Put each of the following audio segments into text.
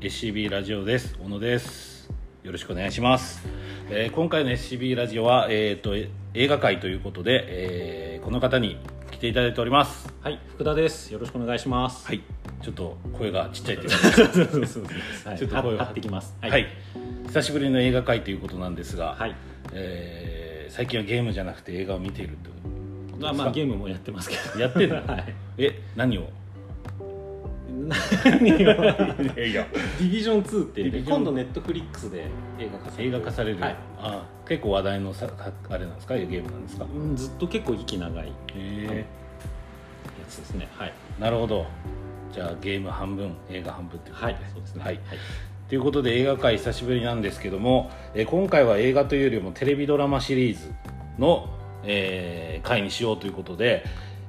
SCB ラジオです。小野です。よろしくお願いします、えー今回の SCB ラジオは、えー、とえ映画界ということで、えーこの方に来ていただいております。はい、福田です。よろしくお願いします。はい。ちょっと声がちっちゃいという。かちょっと声が。張ってきます。はい、久しぶりの映画界ということなんですが、はい。えー最近はゲームじゃなくて映画を見ているとまあ、まあ、ゲームもやってますけど。やってんの？はい。え何を？何を。いやいやディビジョン2ってディビジョン今度ネットフリックスで映画化され映る画化される、はい。あ結構話題のさかあれなんですか？ゲームなんですか？へうんずっと結構息長いやえ。つですね。はい。なるほど。じゃあゲーム半分映画半分ってことで、はい、そうですね。はい。ということで映画界久しぶりなんですけども、えー今回は映画というよりもテレビドラマシリーズの、えー回にしようということで、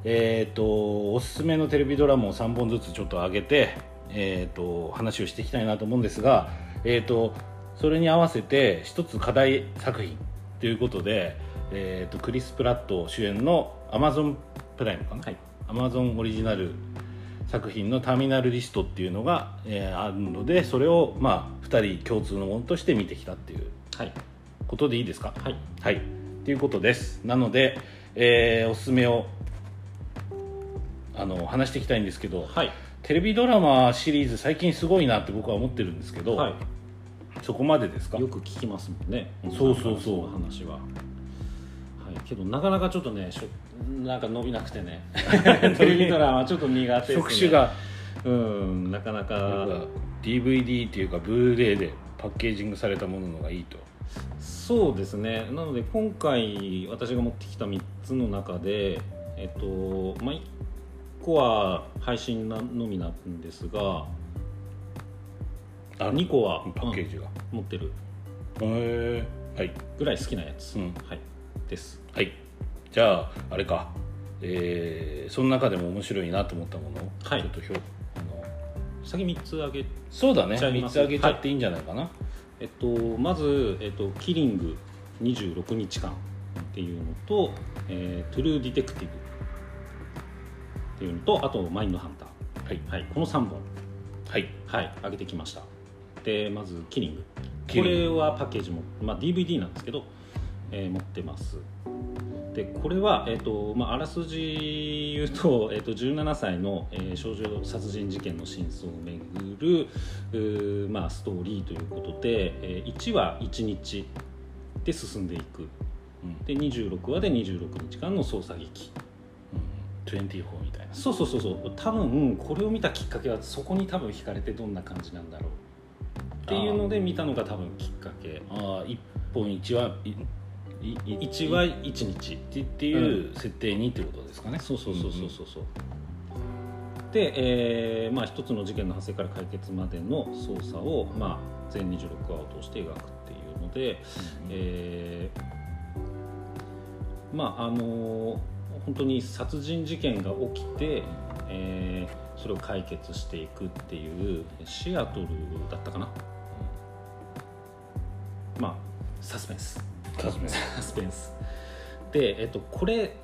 えー、とおすすめのテレビドラマを3本ずつちょっと上げて、えー、と話をしていきたいなと思うんですが、えー、とそれに合わせて一つ課題作品ということで、えー、とクリス・プラット主演のアマゾンプライムかな、はい。アマゾンオリジナル作品のターミナルリストっていうのが、えーあるのでそれをまあ2人共通のものとして見てきたっていうはい。ことでいいですか？はい。はいということですなので、えーおすすめをあの話していきたいんですけどはい。テレビドラマシリーズ最近すごいなって僕は思ってるんですけど、はい。そこまでですか？よく聞きますもんね。そうそうそう。の話は。はい、けどなかなかちょっとねしょなんか伸びなくてね。テレビドラマちょっと苦手ですね。職種が。うん。なかなか。DVD っていうかブルーレイでパッケージングされたもののがいいと。そうですね。なので今回私が持ってきた3つの中でえっとまあ1個は配信なのみなんですがあ2個はパッケージが、うん持ってる。へえはい。ぐらい好きなやつ、うん。はい。です。はい。じゃああれか。えーその中でも面白いなと思ったもの。をはい。ちょっと表、あの先3つあげそうだね。3じゃあ見ますつあげちゃっていいんじゃないかな、えっとまず、えっと「キリング26日間」っていうのと「えートゥルーディテクティブ」っていうのとあと「マインドハンター。はい」はい、この3本。はい。はい。上げてきました。でまず「キリング」これはパッケージも、まあ、DVD なんですけど、えー持ってます。でこれは、えーとまあ、あらすじ言うと, えー、と17歳の、えー少女殺人事件の真相をめぐるまあ、ストーリーということで、えー1話1日で進んでいく。うん。で26話で26日間の捜査劇。うん、24みたいな。そうそうそうそう。多分これを見たきっかけはそこに多分惹かれてどんな感じなんだろう。っていうので見たのが多分きっかけ。ああ1本1話いいい1話1日。ってっていう設定にってことですかね、そうそうそうそうそう。そうで、えーまあ、一つの事件の発生から解決までの捜査を、まあ、全26話を通して描くっていうので、えーまああの本当に殺人事件が起きて、えーそれを解決していくっていうシアトルだったかな、まあサスペンス。サスペンス。サスペンス。で、えっと、これ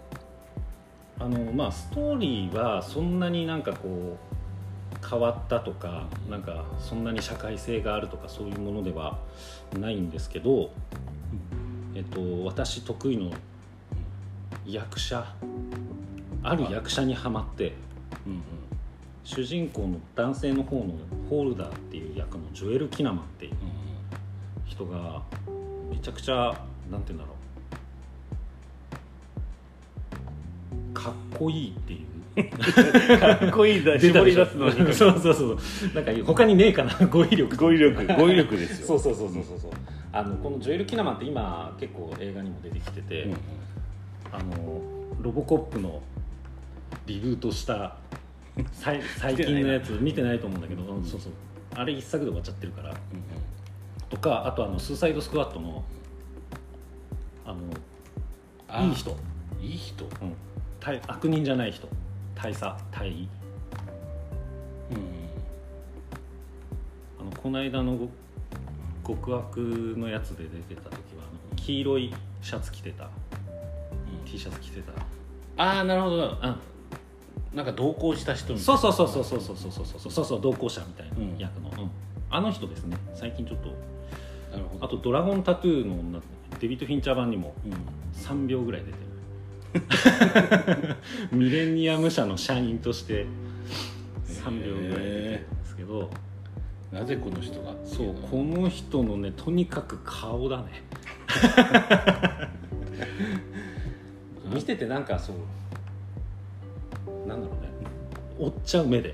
あのまあストーリーはそんなになんかこう変わったとかなんかそんなに社会性があるとかそういうものではないんですけど、えっと、私得意の役者ある役者にはまってうんうん。主人公の男性の方のホルダーっていう役のジョエル・キナマンっていう人がめちゃくちゃなんて言うんだろう。かっこいいっていう。かっこいいだ絞り出すのに。そうそうそうなんか他にねえかな 語彙力。語彙力語彙力ですよ。そうそうそうそうそうそう。あのこのジョエル・キナマンって今結構映画にも出てきてて、うんうんあのロボコップのリブートした最 最近のやつ見てないと思うんだけど、うん。そうそう。あれ一作で終わっちゃってるから。とかあとあのスーサイドスクワットのあのあいい人、いい人、うん、大悪人じゃない人。大佐大尉あのこの間のご極悪のやつで出てた時はあの黄色いシャツ着てた T シャツ着てたああなるほど。うんなんか同行した人みたいそうそうそうそうそうそうそうそうそうそうそう同行者みたいなうん役の、うんあの人ですね最近ちょっとなるほどあと「ドラゴンタトゥー」の女デビッド・フィンチャー版にもうん3秒ぐらい出てるミレニアム社の社員として3秒ぐらい出てるんですけどなぜこの人がそうこの人のねとにかく顔だね見ててなんかそうなんだろうね。追っちゃう目で。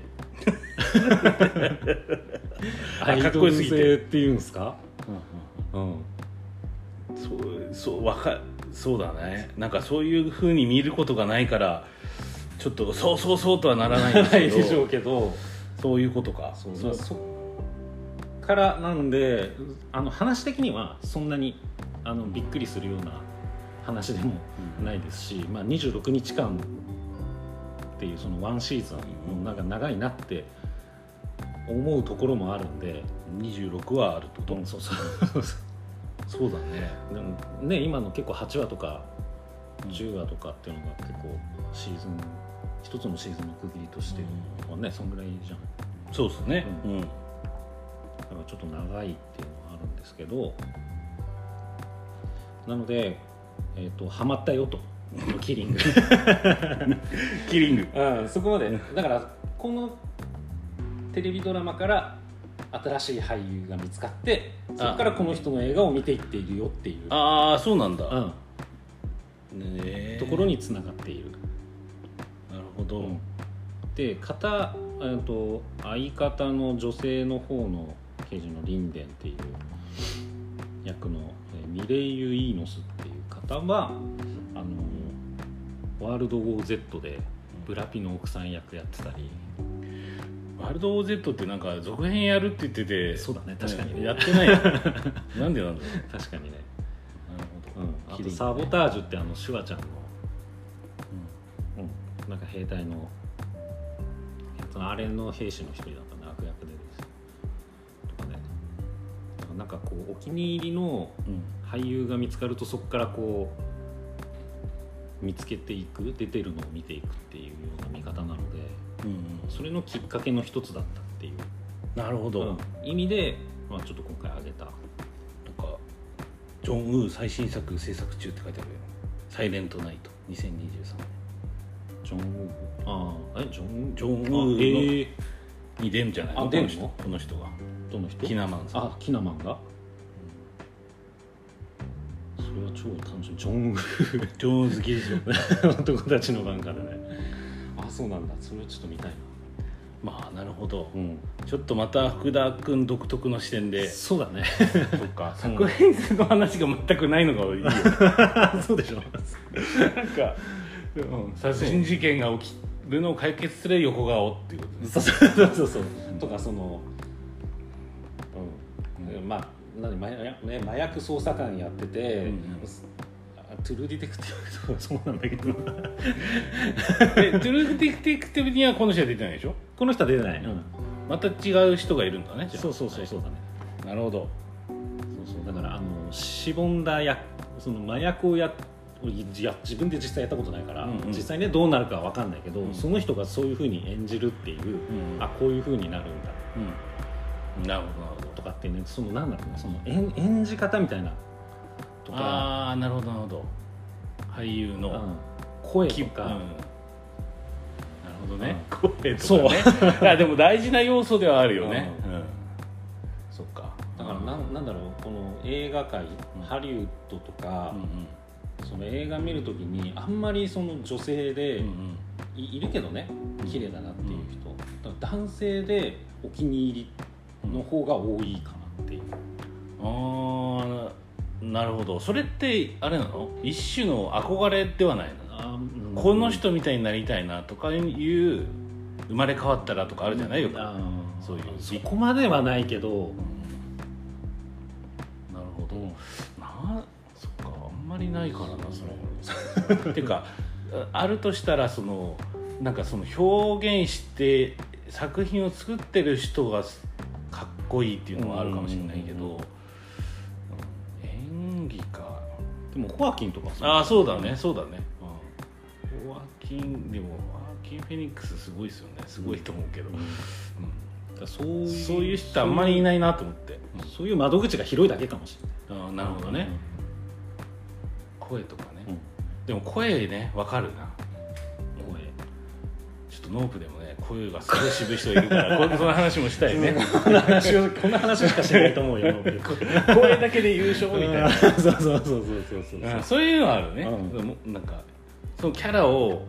アイドル性って。いうんですか、うんうん、そうそうわかそうだね。なんかそういうふうに見ることがないからちょっとそうそうそうとはならないんでしょうけど。そういうことか。そうそうそっからなんであの話的にはそんなにあのびっくりするような話でもないですし、まあ、26日間っていうそのワンシーズンもなんか長いなって思うところもあるんで、26はあるってこと、そうそう。そうだね。でもね今の結構8話とかうん。10話とかっていうのが結構シーズン一つのシーズンの区切りとして、まあねそんぐらいじゃん。そうですね。ううん、だからちょっと長いっていうのはあるんですけど。なので、えー、とハマったよと。キリング。キリング。うん、そこまで。だからこのテレビドラマから新しい俳優が見つかってそこからこの人の映画を見ていっているよっていう。ああそうなんだ、うん。ねえところにつながっている、なるほど、で片、えー、と相方の女性の方の刑事のリンデンっていう役のえーミレイユ・イーノスっていう方はあのワールド・ウォー Z でブラピの奥さん役やってたり。ワールド OZ ってなんか続編やるって言っててそうだね確かに。ねやってない。なんでなんだろう。確かにね、なるほど、うん、あとサボタージュってあのシュワちゃんの、うん、なんか兵隊のあれの兵士の一人だったね悪役でとかね。だからなんかこうお気に入りのうん俳優が見つかるとそこからこう見つけていく出てるのを見ていくっていうような見方なのでうんそれのきっかけの一つだったっていう、なるほど、うん。意味で、まあ、ちょっと今回挙げた。なんかジョン・ウー最新作制作中って書いてあるよ「サイレントナイト2023ジョン・ウー。ああえジョン・ジョン・ウあーええのに出るんじゃないの？この人この人が。どの人？キナマンさん。あキナマンが、それは超単純ジョン・ウージョン好きでしょ男たちの番からねあそうなんだそれはちょっと見たいなまあなるほど、うんちょっとまた福田君独特の視点でそうだねそっか作品の話が全くないのがいいよそうでしょなんか、うん殺人事件が起きるのを解決する横顔っていうことですそうそうそうそうとかそのうん、まあ何麻薬,、ね、麻薬捜査官やってて、うんうん。あ True Detective とか そうなんだけど。で True Detective にはこの人は出てないでしょ？この人は出てない、うん、また違う人がいるんだねそうそうそうそうだね、なるほど。そうそう。だからあのしぼんだやその麻薬をや俺いや自分で実際やったことないから、うんうん。実際ねどうなるかは分かんないけど、うん。その人がそういうふうに演じるっていう、うん。あこういうふうになるんだ。うんなるほどなるほどとかっていうねそのなんだろうなその演演じ方みたいな。とか、ああなるほどなるほど。俳優のうん。声気とか、うん。なるほどね、う声とかね。いやでも大事な要素ではあるよね、ううん。そっか。だからなんなんだろうこの映画界、うんハリウッドとかう、んその映画見るときにあんまりその女性で、うんうん。いいるけどね。綺麗だなっていう人、男性でお気に入りの方が多いかなっていう、ああなるほど。それってあれなの？一種の憧れではないの？この人みたいになりたいなとかいう生まれ変わったらとかあるじゃない？よ、そういう。そこまではないけど、なるほど、うんなそっかあんまりないからなそれ。っていうかああるとしたらそのなんかその表現して作品を作ってる人がかっこいいっていうのはあるかもしれないけうんうんうんど演技か。でもホアキンとかさああそうだね。そうだね、うん、ホアキンでもホアキン・フェニックスすごいですよね。すごいと思うけど、うん。うん。らそういうそういう人あんまりいないなと思って。そういう窓口が広いだけかもしれない。ああなるほどね、声とかね、うん。でも声ねわかるな。声ちょっとノープでもね声がすごい渋い人いるから こその話もしたいね。こんな話をこんな話しかしないと思うよ 声だけで優勝みたいな、そうそうそうそうそうそういうのはあるね、うん。なんかそのキャラを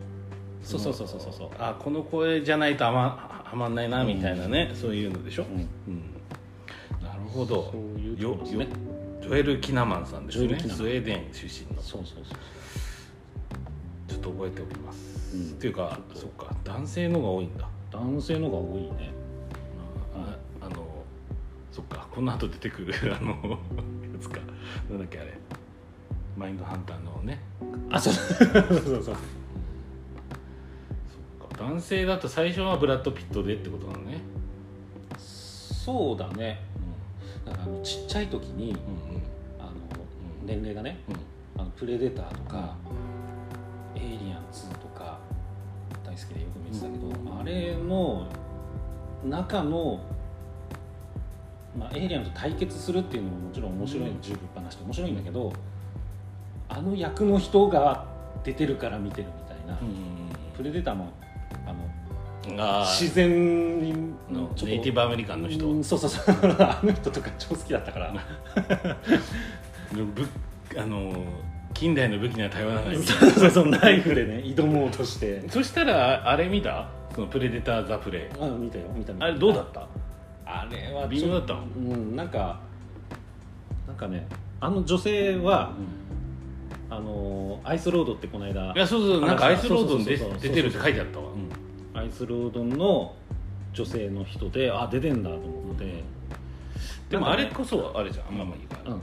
そうそうそうそうそうそう。あこの声じゃないとはまはまんないなみたいなね、そういうのでしょ、うん。うん。なるほど。そういうね。よジョエル・キナマンさんですね。スウェーデン出身の。そうそうそう。ちょっと覚えておきます、うん。っていうかそっか。男性のが多いんだ。男性のが多いね。ああのそっか。この後出てくる あのやつか。なんだっけあれ。マインドハンターのね。あそう。そうそうそう。そっか。男性だと最初はブラッド・ピットでってことなのね。そうだね。だからあのちっちゃい時にうんうん。あの年齢がねうん。あのプレデターとか、エあれの中の、まあ、エイリアンと対決するっていうのももちろん面白いのうん十分話して面白いんだけどあの役の人が出てるから見てるみたいな、うんプレデターもあの自然にのネイティブアメリカンの人。うんそうそうそう。あの人とか超好きだったから。ぶあの近代の武器には頼らないそうそうそうナイフでね挑もうとして。なそしたらあれ見た？そのプレデター・ザ・プレ。イあ見たよ見た見た。あれどうだった？あれは微妙だった？のうんなんかなんかねあの女性はあのアイスロードってこの間いやそうそうなんかアイスロードに出そうそうそうそう。出てるって書いてあったわ。アイスロードの女性の人であ出てんだと思って、でもあれこそあれじゃん。まあまあいいかうん。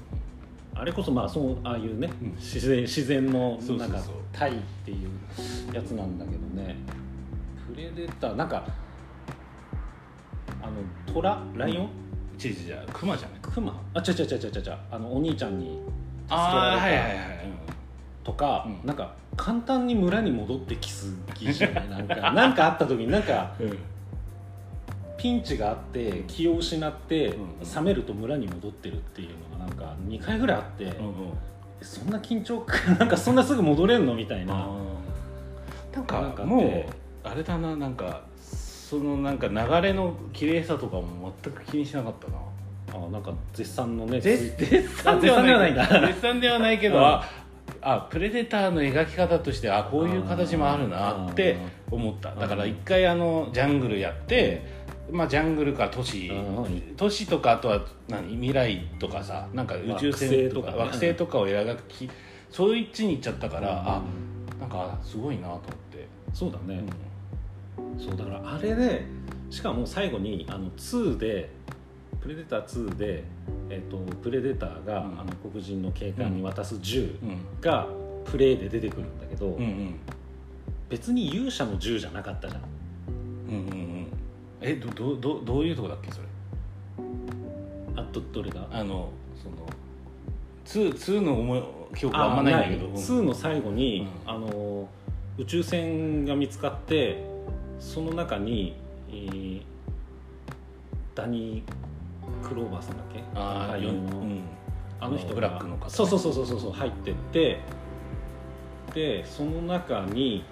あれこそまあそうああいうね、うん。自然自然のそうそうそう。なんかタイっていうやつなんだけどねプレデターなんかあのトラライオン、チーズじゃクマじゃない。クマあ違う違う違う違う違う。あのお兄ちゃんにああ助けられた。はいはいはいとか、うん。なんか簡単に村に戻ってきすぎじゃない？なんかなんかあった時になんかうん。ピンチがあって気を失って、うん冷めると村に戻ってるっていうのがなんか2回ぐらいあって、うんうん。そんな緊張感 なんかそんなすぐ戻れんの？みたいな、なんかなんかねもうあれだななんかそのなんか流れの綺麗さとかも全く気にしなかったな。あなんか絶賛のね絶賛ではない。絶賛ではないんだ。絶賛ではないけど、うん。ああプレデターの描き方としてあこういう形もあるなって思った。だから一回あのジャングルやって、まあ、ジャングルか都市、うん。都市とかあとは何未来とかさなんか宇宙船とか惑星とかを描きそういう位置に行っちゃったから、あうん。なんかすごいなと思って、そうだね、そうだからあれでしかも最後にあの2でプレデター2で、えっとプレデターが、うん。あの黒人の警官に渡す銃うん。がプレイで出てくるんだけど、うんうん。別に勇者の銃じゃなかったじゃん。うんうんうん。えどどどどういうとこだっけそれ？あどどれがあのその 2, 2の思い記憶あんまないんだけど。あ2の最後に、うん。あの宇宙船が見つかってその中に、えーダニー・クローバーさんだっけ？ああ俳優のうん。あの人が。ブラックの方。ねそうそうそうそうそうそう入ってってでその中に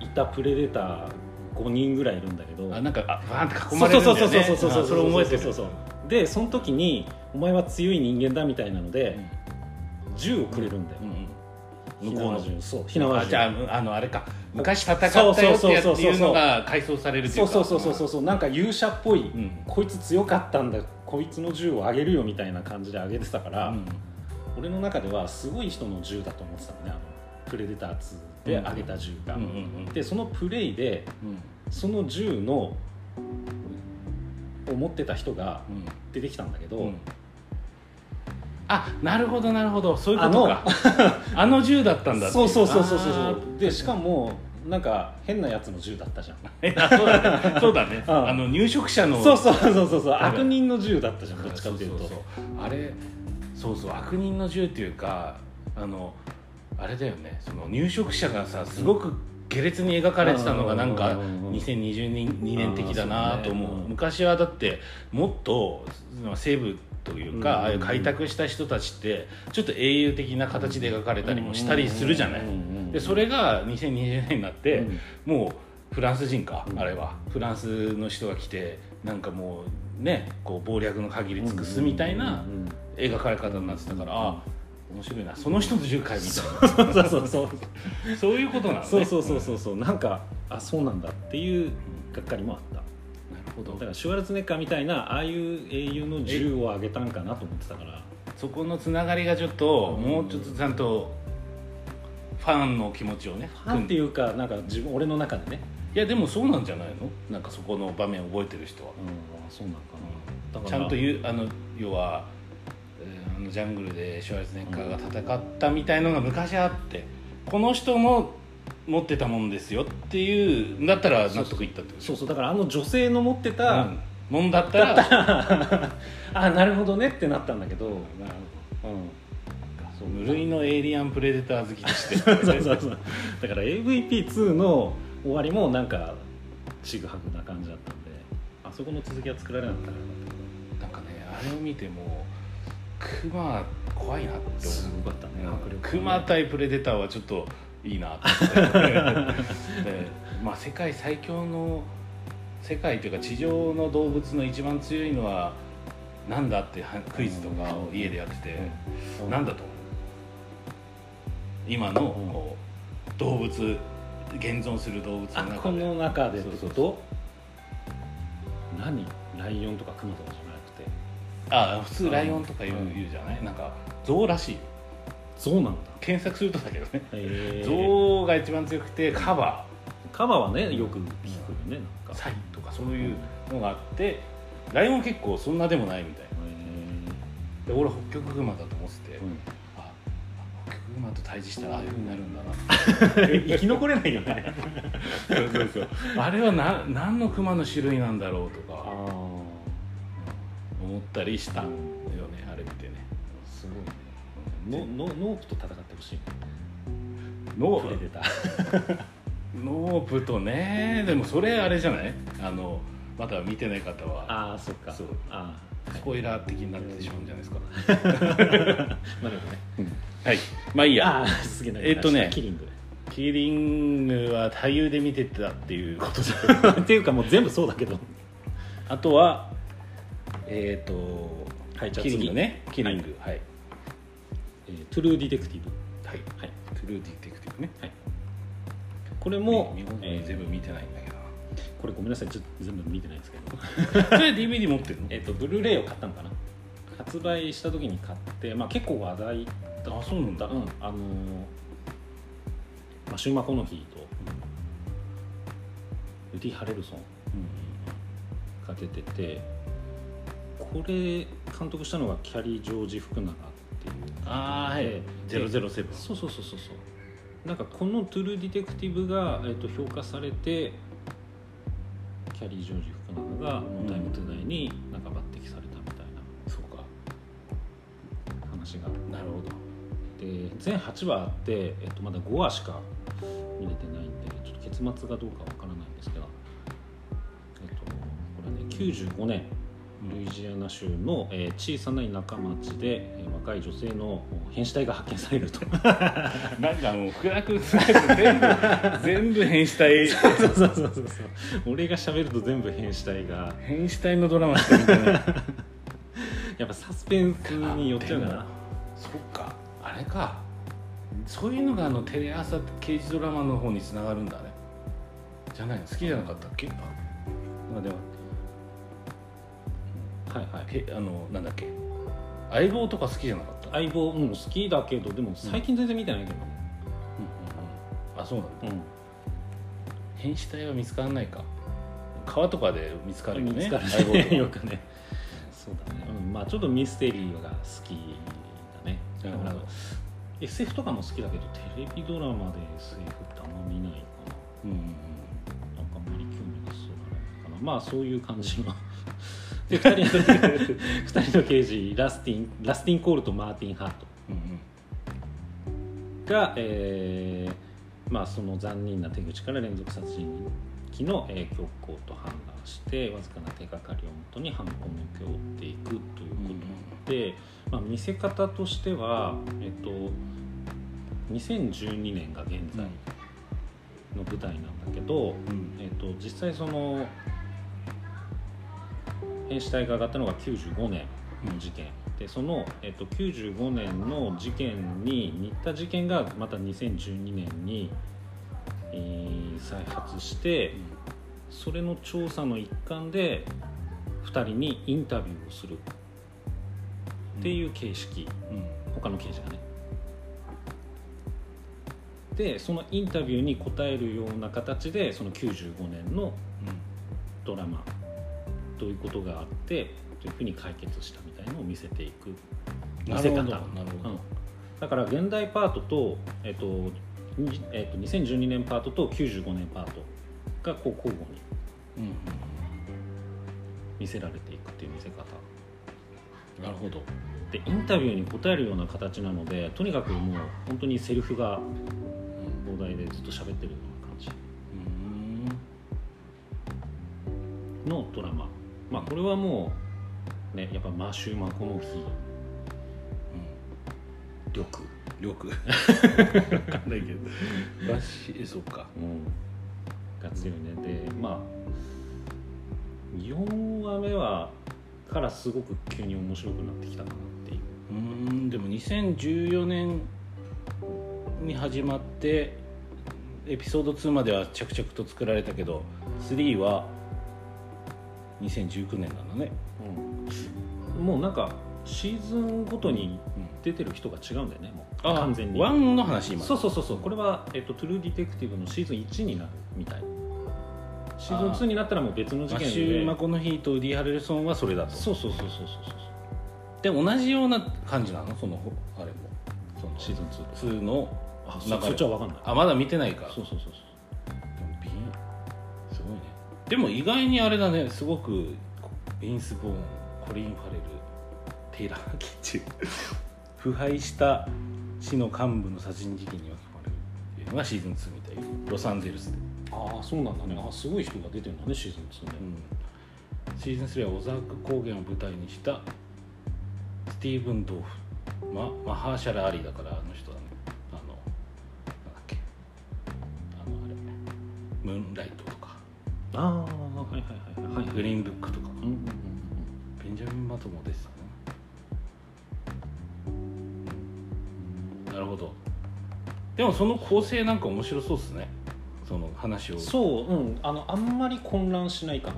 いたプレデター5人ぐらいいるんだけど。あなんかあバーンって囲そうまれそうそうるんだよねそうそうそう。あそれ覚えてる。そうそうそうでその時にお前は強い人間だみたいなので、銃をくれるんだよ、うん向こうのそう。火縄銃あじゃああのあれか。昔戦ったよっていうのが回想されるっていかそううそうそうそうそうなんか勇者っぽい、うんこいつ強かったんだこいつの銃をあげるよみたいな感じであげてたから、うん俺の中ではすごい人の銃だと思ってたのねあのプレデター2であげた銃が、うんうんうんでそのプレイでうんその銃のを持ってた人がうん出てきたんだけど、うんあなるほどなるほど。そういうことか。あの。銃だったんだっていそうそうそうそうそう。でしかもなんか変なやつの銃だったじゃん。そうだね。そうだね。うん。あの入植者のそうそうそうそうそう。悪人の銃だったじゃんどっちかっていうと。そそそあれそうそう悪人の銃っていうかあのあれだよね。その入植者がさすごく下劣に描かれてたのがなんかうんうんうん2022年的だなと思う。昔はだってもっとまあ西部というか、ああいう開拓した人たちってちょっと英雄的な形で描かれたりもしたりするじゃない、でそれが2020年になって、うん。もうフランス人か、うん。あれは。フランスの人が来てなんかもうねこう謀略の限り尽くすみたいな描かれ方になってたから、あ面白いな。その人の10回みたいな。そうそうそう。そういうことなのね。そうそうそうそうそう。なんかあそうなんだっていうがっかりもあったほど。だからシュワルツェネッカーみたいなああいう英雄の銃をあげたんかなと思ってたから。そこのつながりがちょっと、うんもうちょっとちゃんとファンの気持ちをねファンっていいうかなんか自分俺の中でね。やでもそうなんじゃないの？なんかそこの場面を覚えてる人は、うんあそうなんかな。からゃんと言うあの要は、えーあのジャングルでシュワルツェネッカーが戦ったみたいのが昔あってこの人の持ってたもんですよっていうんだったら納得いったってことそうそうだからあの女性の持ってた、うん。もんだったら。あなるほどねってなったんだけど、うん、そう無類のエイリアンプレデター好きとして。そうそうそうだから AVP2 の終わりもなんかちぐはぐな感じだったんであそこの続きは作られなかったらよかったなんかねあれを見てもクマ怖いなって思う。すごかったね迫力クマ対プレデターはちょっといいなと思って。で、まあ、世界最強の世界というか地上の動物の一番強いのはなんだってはクイズとかを家でやってて、うん。なんだと思う？今のこう動物現存する動物のあ中で。この中でってこと？何？ライオンとかクマとかじゃなくて。あ普通ライオンとか言うじゃない？なんか象らしいよゾウなんだ。検索するとだけどね象が一番強くてカバカバはねよく聞くよねなんか。サイとかそういうのがあってライオン結構そんなでもないみたいへで俺北極熊だと思ってて、ーうん。あ北極熊と対峙したらああいうふうになるんだな。生き残れないよね。そうそうそう。あれはな何の熊の種類なんだろうとあかあ思ったりした。よねノノノープと戦ってほしい。ねノプ？レデーターノープとね。でもそれあれじゃない？あのまだ見てない方は。ああそっか。そう。あスポイラー的になってしまうんじゃないですか。あまあでもね、はい。まあいいや。ああすげえなえっとね。キリング。キリングは太陽で見てたっていうことで っていうかもう全部そうだけど。あとはえっ、とはいじゃあ次。キリングね。キリング。はいえートゥルーディテクティブはい、はい。トゥルーディテクティブねこれも日本えー語全部見てないんだけど。なこれごめんなさい。ちょっと全部見てないんですけど。それ DVD 持ってるの？えっとブルーレイを買ったのかな？発売した時に買ってまあ結構話題だった。あそうなんだ。うん。あのーマシュー・マコノヒーとウディ・ハレルソンが出ててこれ監督したのがキャリー・ジョージ・福永ああはい。で007そうそうそうそうそう。なんかこの「トゥルーディテクティブが」えっと評価されてキャリー・ジョージ・福永が「タイム・トゥ・ダイ」になんか抜擢されたみたいそうか。な話がなるほど。で全8話あって、えっと、まだ5話しか見れてないんでちょっと結末がどうかわからないんですけど、えっと、これね95年。ルイジアナ州の、えー小さな田舎町で、えー若い女性の変死体が発見されると。なんかもう福田君全部全部変死体。そうそうそうそうそう。俺が喋ると全部変死体が。変死体のドラマしか見てない。やっぱサスペンスに寄っちゃうかな。もそっか。あれか。そういうのがあのテレ朝刑事ドラマの方につながるんだね。じゃないの？好きじゃなかったっけ？あまあでもはいはい。けあのなんだっけ？相棒とか好きじゃなかった、相棒も好きだけどでも最近全然見てないけど、あそうなんだ。うん。変死体は見つからないか。川とかで見つかるよね見つかる。ねよくね。そうだね、うん、まあちょっとミステリーが好きだね。だから SF とかも好きだけどテレビドラマで SF ってあんま見ないかうんうんななんかあんまり興味なさそうかなまあそういう感じので2人の二人の刑事ラスティンラスティン・コールとマーティン・ハート。うんうん。が、えーまあ、その残忍な手口から連続殺人鬼の、えー、強行と判断してわずかな手がかりをもとに犯行の請け負っていくということで、まあ、見せ方としては、えっと、2012年が現在の舞台なんだけど、うん。えっと、実際その変死体が上がったのが95年の事件、でその、えっと、95年の事件に似た事件がまた2012年に、えー再発してそれの調査の一環で2人にインタビューをするっていう形式、うん。他の刑事がね。でそのインタビューに答えるような形でその95年のドラマどういうことがあってというふうに解決したみたいのを見せていく。見せ方。なるほど。うん。だから現代パートと,、えっとにえっと2012年パートと95年パートがこう交互に見せられていくっていう見せ方。うんなるほど。でインタビューに答えるような形なのでとにかくもう本当にセリフがうん膨大でずっと喋ってるような感じうんのドラマまあこれはもうねやっぱマシュー・マコノヒ力、よくわかんないけど。らしいそうか。うん、が強いね。でまあ4話目はからすごく急に面白くなってきたかなっていう。うんでも2014年に始まってエピソード2までは着々と作られたけど3は2019年なんだね、うん、もうなんかシーズンごとにうん、出てる人が違うんだよねもう。あ完全に。ワンの話今。そうそうそうそう。これは、えっと、トゥルーディテクティブのシーズン1になるみたい。シーズン2になったらもう別の事件で、マシュー・マコノヒーとウディ・ハレルソンはそれだと。そうそうそうそうそうそうで同じような感じなのそのあれもそのシーズン2と2のあそっちは分かんないあまだ見てないかそうそうそうそうでも意外にあれだねすごくビンス・ボーンコリン・ファレルテイラー・キッチン 腐敗した市の幹部の殺人事件に巻き込まれるっていうのがシーズン2みたいロサンゼルスで、ああそうなんだね。あすごい人が出てるんだねシーズン2ね、うん、シーズン3はオザーク高原を舞台にしたスティーブン・ドーフ。ママハーシャラ・アリだからあの人だああはいはいはいはい。はいグリーンブックとか。うんうんうんベンジャミン・マトも出てたね。なるほど。でもその構成なんか面白そうですね。その話を。うんそううん。あのあんまり混乱しないかな。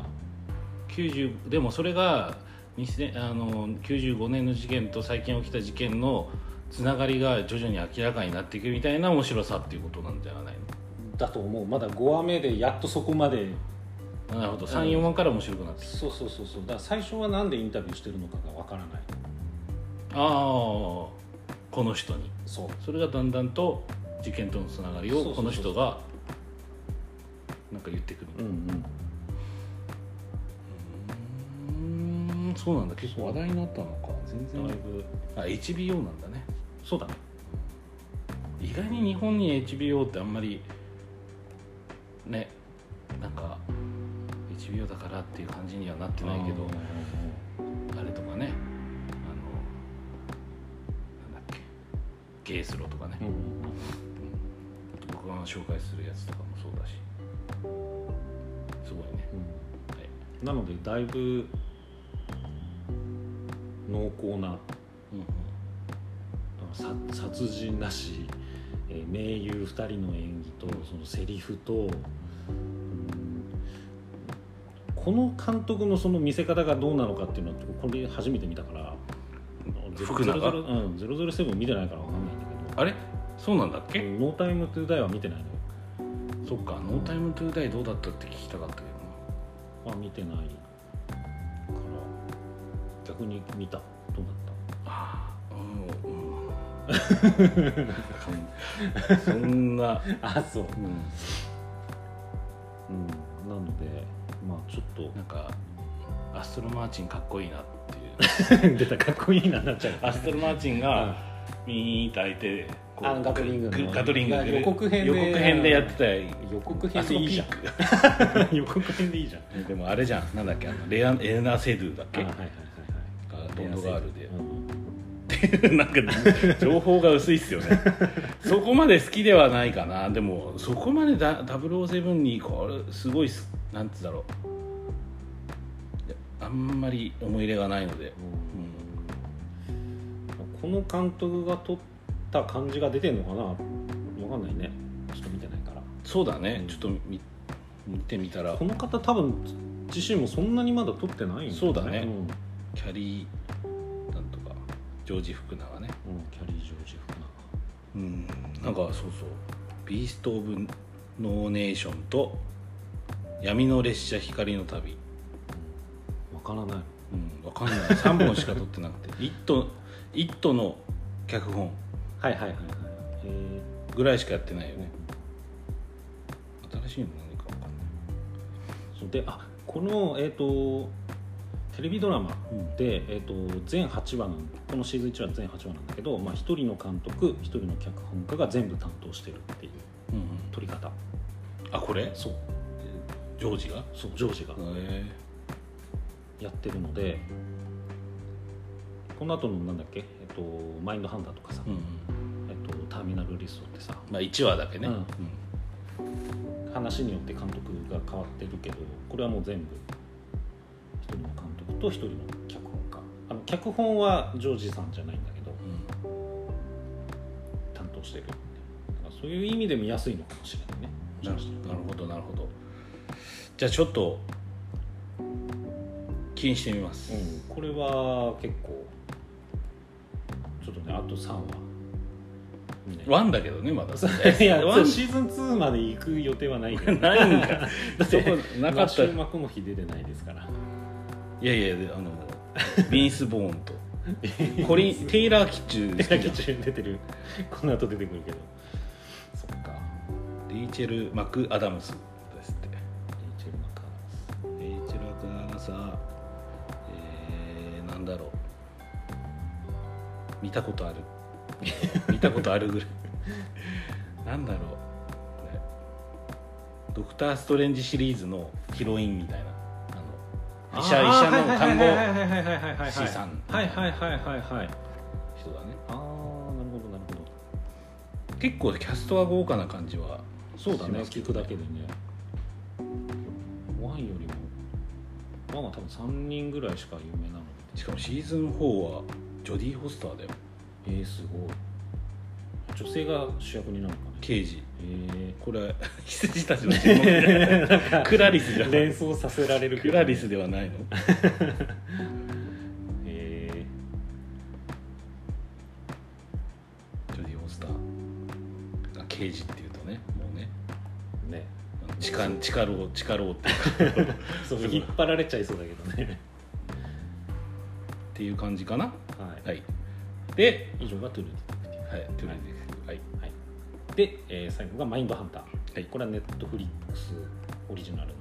90でもそれが2000あの95年の事件と最近起きた事件のつながりが徐々に明らかになっていくみたいな面白さっていうことなんじゃないだと思う。まだ5話目でやっとそこまでのなるほど。34話から面白くなってきそうそうそうそう。だから最初はなんでインタビューしてるのかがわからない。たああ。この人に。そう。それがだんだんと事件とのつながりそうそうそうをこの人がなんか言ってくる。うんうん。うーん。そうなんだ。結構話題になったのか。全然。だいぶ。あ HBO なんだね。そうだね。意外に日本に HBO ってあんまりねからっていう感じにはなってないけどあれとかねあのなんだっけゲイスロとかね、うん。うん僕が紹介するやつとかもそうだし。すごいね、うん。はい。なのでだいぶ濃厚なうんさ殺人なし、えー名優2人の演技とそのセリフと、うんこの監督のその見せ方がどうなのかっていうのはこれ初めて見たから福永？007うん、007見てないから分かんないんだけあれ？そうなんだっど「け、ノータイムトゥーダイは見てないのよ。そっか「ノータイムトゥーダイどうだったって聞きたかったけどな。あ見てないから。逆に見た。どうだっああうん、うん、そんな、たあそう、うん、うん、なのでまあちょっなんかアストロマーチンかっこいいなっていう。と 出たかっこいいななっちゃう。アストロマーチンがミーンって開いてこうあガトリングの。グガトリング予告編で予告編でやってたよ予告編でいいじゃん。予告編でいいじゃん。でもあれじゃん。なんだっけあのレアエナ・セドゥだっけ？あはいはいはいはい。がドンドガールでうんなんか情報が薄いっすよね。そこまで好きではないかな。でもそこまでだ007にこれすごいすなんつうんだろう。あんまり思い入れがないので、この監督が撮った感じが出てんのかな？わかんないね。ちょっと見てないから。そうだね、うん。ちょっと見見てみたら。この方多分自身もそんなにまだ撮ってないんそうだね。うん。うんキャリーなんとか。ジョージ・福永ね。キャリー・ジョージ・福うん。なんかそうそう「ビースト・オブ・ノーネーション」と「闇の列車光の旅」永わからない。うん、わかんない。3本しか撮ってなくて「イット!」イットの脚本。はいはいはいはい。えぐらいしかやってないよね。新しいの何かわかんない。ーであこのえっ、とテレビドラマうん。で、えー、と全8話のこのシーズン1は全8話なんだけど、まあ、1人の監督1人の脚本家が全部担当してるっていううんうん。撮り方。あこれ？そうジョージが？へそうジョージが。えやってるのでこの後のなんだっけ、えっとマインドハンターとかさ、うんえっとターミナルリストってさ。まあ1話だけね、うん。話によって監督が変わってるけどこれはもう全部一人の監督と一人の脚本家。あの脚本はジョージさんじゃないんだけど担当してるだからそういう意味で見やすいのかもしれないね。なるほどなるほどじゃあちょっと気にしてみます、うん、これは結構ちょっとねあと3話。ワンだけどねまだいやワンシーズン2まで行く予定はない ないんかだ。ってそこなかった。マシュー・マコノヒ出てないですから。いやいやであのビンス・ボーンと。コリンテイラー・キッチュ手好きじゃん書き中出てる。この後出てくるけど。そっか。レイチェル・マク・アダムスル・マク・アダムスはえー、なんだろう。見たことある。見たことあるぐらい。なんだろう、ね、ドクター・ストレンジシリーズのヒロインみたいな。あの医者医者の看護師さん。はいはいはいはいはい人だね。ああなるほどなるほど。結構キャストは豪華な感じはそうだね。聞くだけでね。ワンよりもワンは多分3人ぐらいしか有名なので。しかもシーズン4はジョディ・ホスターだよ。えー、すごい。女性が主役になるのかね。刑事。えこれ 羊たちの沈黙クラリスじゃー、ん 連想させられるけどクラリスではないの？えジョディ・フォスター。が刑事って地下地下牢地下牢っていうか。そう引っ張られちゃいそうだけどね。っていう感じかな。はい、はい。で、以上がトゥルーディテクティブ。はい、トゥルーディはい。はい、で、えー最後がマインドハンター、はい。これはネットフリックスオリジナルの、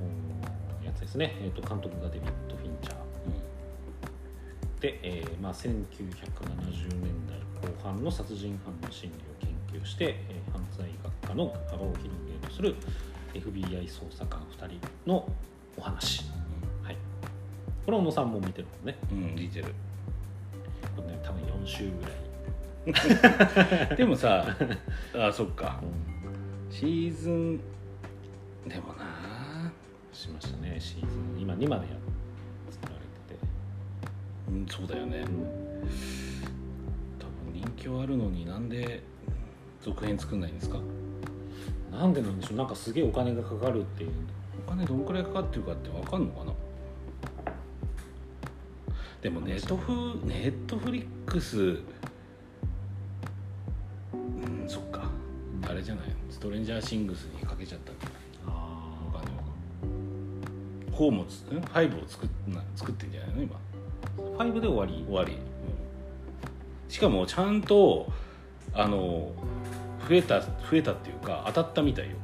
うんやつですね、えー、と監督がデビッド・フィンチャー。で、えーまあ、1970年代後半の殺人犯の心理を研究して、えー犯罪学科の幅を広する FBI 捜査官2人のお話、はい、これ小野さんも見てるもんね。うん、うん、似てる。これね多分4週ぐらい、でもさ あそっか。うん。シーズンでもな。しましたねシーズン。今2までや作られてて、うんそうだよね。多分人気はあるのになんで続編作んないんですか？なんでなんでしょう？なんかすげえお金がかかるっていう。お金どんくらいかかってるかって分かんのかな？でもネットフネットフリックスうんそっか。あれじゃない？ストレンジャーシングスにかけちゃったんじゃな。いあお金を4もつん？5を作っな作ってんじゃないの？今。あ5で終わり？終わり、しかもちゃんとあの増えた増えたっていうか当たったみたいよ。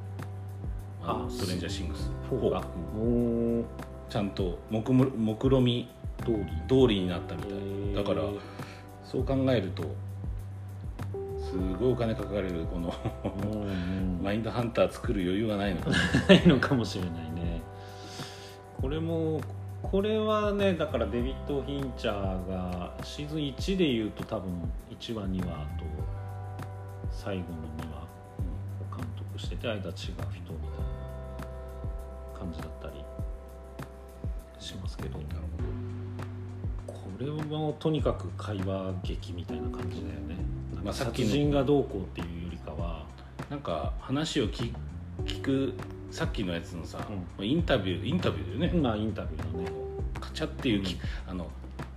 あのあストレンジャーシングス。4が。もうちゃんと目む目論み通り。通りになったみたい。だからそう考えるとすごいお金かかれるこのマインドハンター作る余裕がないのかな。ないのかもしれないね。これもこれはねだからデビッド・フィンチャーがシーズン1でいうと多分1話2話と最後の2話を監督してて間違う人みたいな感じだったりしますけど。これはもうとにかく会話劇みたいな感じだよね、まあさっきの殺人がどうこうっていうよりかは。なんか話を聞聞くさっきのやつのさ、インタビューインタビューだよね、まあインタビューのね。カチャっていうき、あの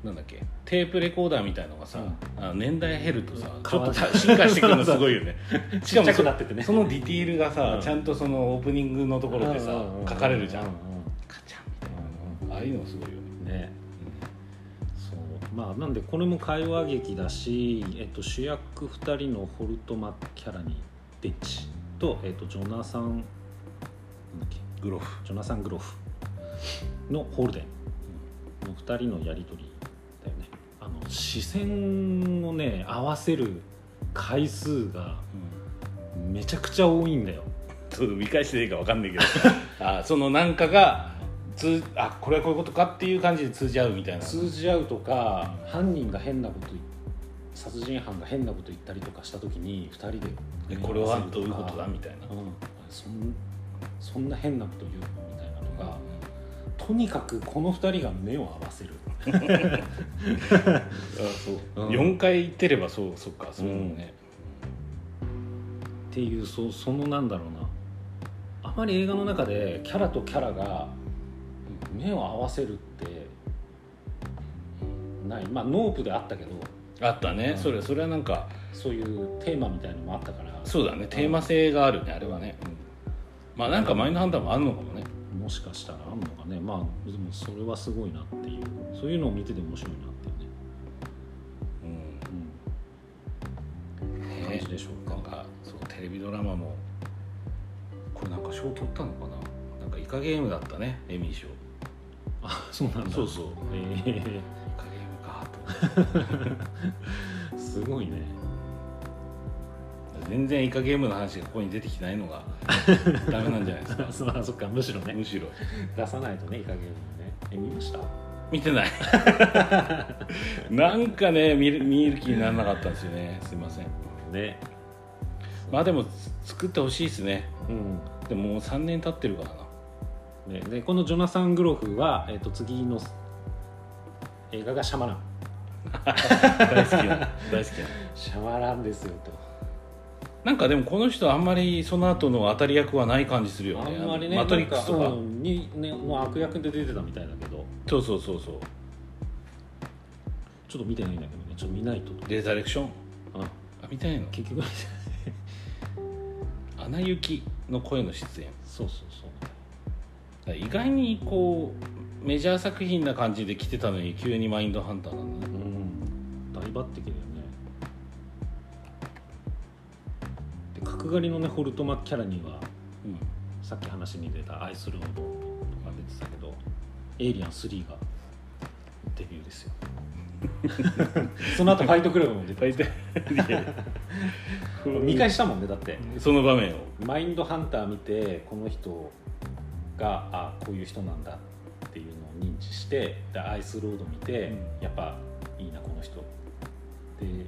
なんだっけ？テープレコーダーみたいのがさ、あの年代減るとさ、うん。ちょっとた進化してくるのすごいよね。しかもちっちゃくなっててね。そのディティールがさ、うん。ちゃんとそのオープニングのところでさ、書かれるじゃん、カチャンみたいな、ああいうのすごいよね、うんね。そう。まあなんでこれも会話劇だし、えっと、主役2人のホルト・マッキャラニベッチと、えっと、ジョナサンなんだっけ？グロフ。ジョナサン・グロフのホールデン。の2人のやり取り視線をね合わせる回数がめちゃくちゃ多いんだよ。ちょっと見返していいか分かんないけど。あそのなんかが通あこれはこういうことかっていう感じで通じ合うみたいな。通じ合うとか犯人が変なこと言殺人犯が変なこと言ったりとかした時に2人でえこれはどういうことだみたいな。うん、そんそんな変なこと言うのみたいなのがとにかくこの2人が目を合わせる。あそう、うん。4回行ってればそうそっかそういうのね、っていうそそのなんだろうな。あまり映画の中でキャラとキャラが目を合わせるってない。まあノープであったけど。あったね、うん。それそれはなんかそういうテーマみたいのもあったから。そうだね。テーマ性があるねあれはね、まあなんかマインドハンターもあるのかもねもしかしたらあんのかね。まあでもそれはすごいなっていう。そういうのを見てて面白いなっていうね、うん。うん、感じでしょうか。なんかそうテレビドラマもこれなんか賞取ったのかな。なんかイカゲームだったねエミー賞。あそうなんだ。そうそう。え。イカゲームかと すごいね全然イカゲームの話がここに出てきてないのが ダメなんじゃないですか？そそっかむしろね。むしろ。出さないとねいい加減にね。え見ました？見てない。なんかね見る見る気にならなかったんですよね。すいません。ね。まあでも作ってほしいですね。うん。でももう3年経ってるからな。ね、でこのジョナサン・グロフは、えー、と次の映画がシャマラン。大好きな大好きなシャマランですよとなんかでもこの人あんまりその後の当たり役はない感じするよあねんまりねマトリックスとかに、ね、の悪役で出てたみたいだけど。そうそうそうそう。ちょっと見てないんだけどね。ちょっと見ないと。レザレクションああ見たいの？結局見てない。アナ雪の声の出演。そうそうそう。意外にこうメジャー作品な感じで来てたのに急にマインドハンターなんだね。うん。大抜擢だよね角刈りのねホルト・マッキャラニはうん。さっき話に出た「アイスロード」とか出てたけど「エイリアン3」がデビューですよ。その後ファイトクラブも出て見返したもんねだって。その場面を。マインドハンター見てこの人があこういう人なんだっていうのを認知してでアイスロード見て、うん。やっぱいいなこの人。で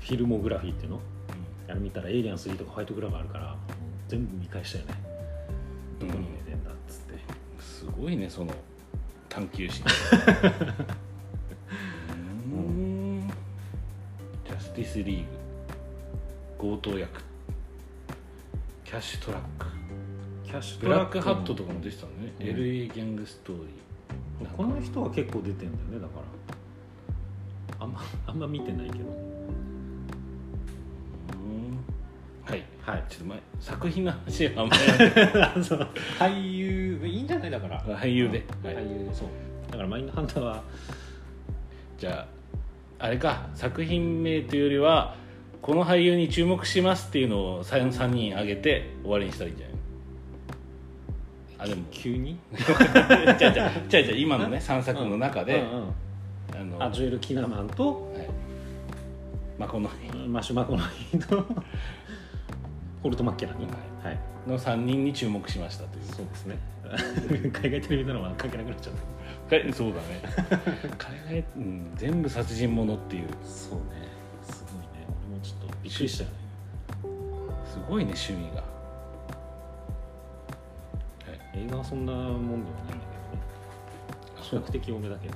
フィルモグラフィーっていうの？あれ見たら「エイリアン3」とか「ファイトクラブ」あるから全部見返したよね。どこに寝てんだっつって、すごいねその探求心。うん。ジャスティスリーグ。強盗役。キャッシュトラック。キャッシュブラックハットとかかも出てたのね、うん。LA ギャングストーリー。この人は結構出てんだよねだから。あんまあんま見てないけどはいはいちょっと前作品の話はあんまり。俳優いいんじゃないだから。俳優で、はい。俳優でそう。だからマインドハンターはじゃああれか作品名というよりはこの俳優に注目しますっていうのを 3, 3人挙げて終わりにしたらいいんじゃない？あでも。急に？じゃあじゃあじゃあじゃあ今のね3作の中で、うんうんあのあジョエル・キナマンとはい。マコノイマシュマコノイとホルト・マッケラに、はい、の3人に注目しましたという。そうですね。海外テレビドラマ関係なくなっちゃった。かそうだね。海外、うん、全部殺人者っていう。そうね。すごいね。俺もちょっとびっくりしたよね。すごいね趣味が。映画はそんなもんではないんだけど。ね比較的多めだけど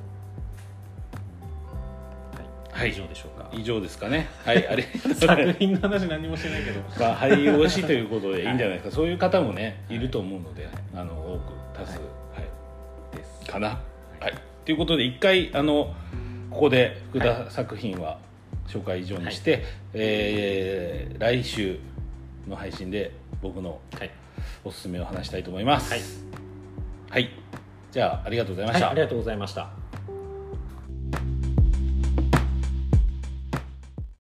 はい、はい以上でしょうか。以上ですかね。はいありがとうござい 作品の話何もしてないけど。まあ俳優推しということでいいんじゃないですか、そういう方もねい。ると思うので、あの多く多数、はい。です。かな。はい。ということで一回あのここで福田作品は紹介以上にして、えー来週の配信で僕のはい、おすすめを話したいと思います。はい。はい、じゃあありがとうございまはい、した、ありがとうございました